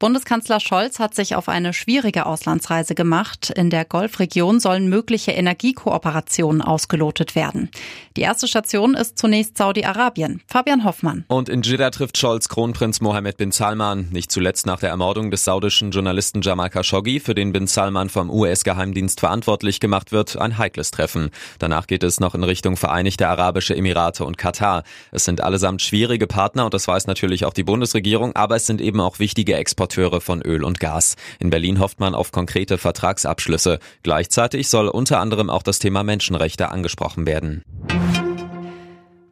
Bundeskanzler Scholz hat sich auf eine schwierige Auslandsreise gemacht. In der Golfregion sollen mögliche Energiekooperationen ausgelotet werden. Die erste Station ist zunächst Saudi-Arabien. Fabian Hoffmann. Und in Jeddah trifft Scholz Kronprinz Mohammed bin Salman, nicht zuletzt nach der Ermordung des saudischen Journalisten Jamal Khashoggi, für den bin Salman vom US-Geheimdienst verantwortlich gemacht wird, ein heikles Treffen. Danach geht es noch in Richtung Vereinigte Arabische Emirate und Katar. Es sind allesamt schwierige Partner und das weiß natürlich auch die Bundesregierung, aber es sind eben auch wichtige Exporte Exporteure von Öl und Gas. In Berlin hofft man auf konkrete Vertragsabschlüsse. Gleichzeitig soll unter anderem auch das Thema Menschenrechte angesprochen werden.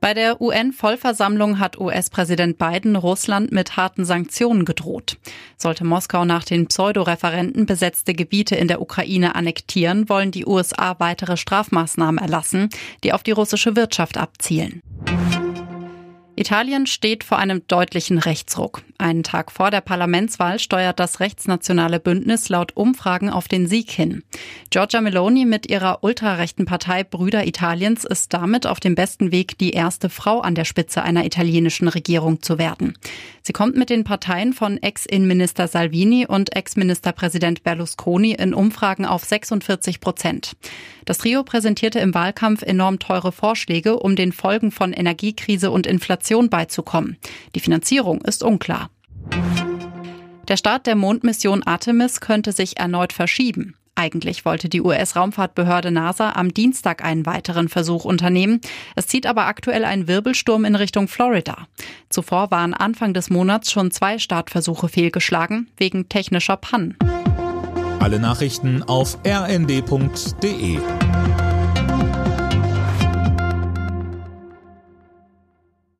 Bei der UN-Vollversammlung hat US-Präsident Biden Russland mit harten Sanktionen gedroht. Sollte Moskau nach den Pseudo-Referenten besetzte Gebiete in der Ukraine annektieren, wollen die USA weitere Strafmaßnahmen erlassen, die auf die russische Wirtschaft abzielen. Italien steht vor einem deutlichen Rechtsruck. Einen Tag vor der Parlamentswahl steuert das rechtsnationale Bündnis laut Umfragen auf den Sieg hin. Giorgia Meloni mit ihrer ultrarechten Partei Brüder Italiens ist damit auf dem besten Weg, die erste Frau an der Spitze einer italienischen Regierung zu werden. Sie kommt mit den Parteien von Ex-Innenminister Salvini und Ex-Ministerpräsident Berlusconi in Umfragen auf 46 Prozent. Das Trio präsentierte im Wahlkampf enorm teure Vorschläge, um den Folgen von Energiekrise und Inflation beizukommen. Die Finanzierung ist unklar. Der Start der Mondmission Artemis könnte sich erneut verschieben. Eigentlich wollte die US-Raumfahrtbehörde NASA am Dienstag einen weiteren Versuch unternehmen. Es zieht aber aktuell ein Wirbelsturm in Richtung Florida. Zuvor waren Anfang des Monats schon zwei Startversuche fehlgeschlagen wegen technischer Pannen. Alle Nachrichten auf rnd.de